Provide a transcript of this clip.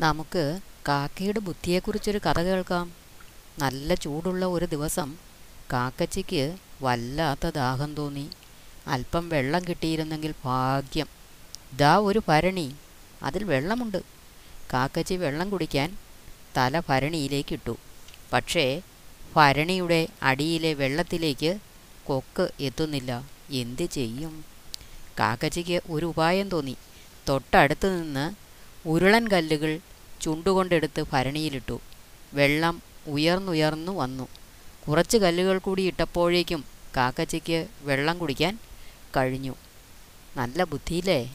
നമുക്ക് കാക്കയുടെ ബുദ്ധിയെക്കുറിച്ചൊരു കഥ കേൾക്കാം. നല്ല ചൂടുള്ള ഒരു ദിവസം കാക്കച്ചിക്ക് വല്ലാത്ത ദാഹം തോന്നി. അല്പം വെള്ളം കിട്ടിയിരുന്നെങ്കിൽ ഭാഗ്യം. ദാ ഒരു ഭരണി. അതിൽ വെള്ളമുണ്ട്. കാക്കച്ചി വെള്ളം കുടിക്കാൻ തല ഭരണിയിലേക്കിട്ടു. പക്ഷേ ഭരണിയുടെ അടിയിലെ വെള്ളത്തിലേക്ക് കൊക്ക് എത്തുന്നില്ല. എന്ത് ചെയ്യും? കാക്കച്ചിക്ക് ഒരു ഉപായം തോന്നി. തൊട്ടടുത്ത് നിന്ന് ഉരുളൻ കല്ലുകൾ ചുണ്ടുകൊണ്ടെടുത്ത് ഭരണിയിലിട്ടു. വെള്ളം ഉയർന്നുയർന്നു വന്നു. കുറച്ച് കല്ലുകൾ കൂടി ഇട്ടപ്പോഴേക്കും കാക്കച്ചിക്ക് വെള്ളം കുടിക്കാൻ കഴിഞ്ഞു. നല്ല ബുദ്ധിയില്ലേ?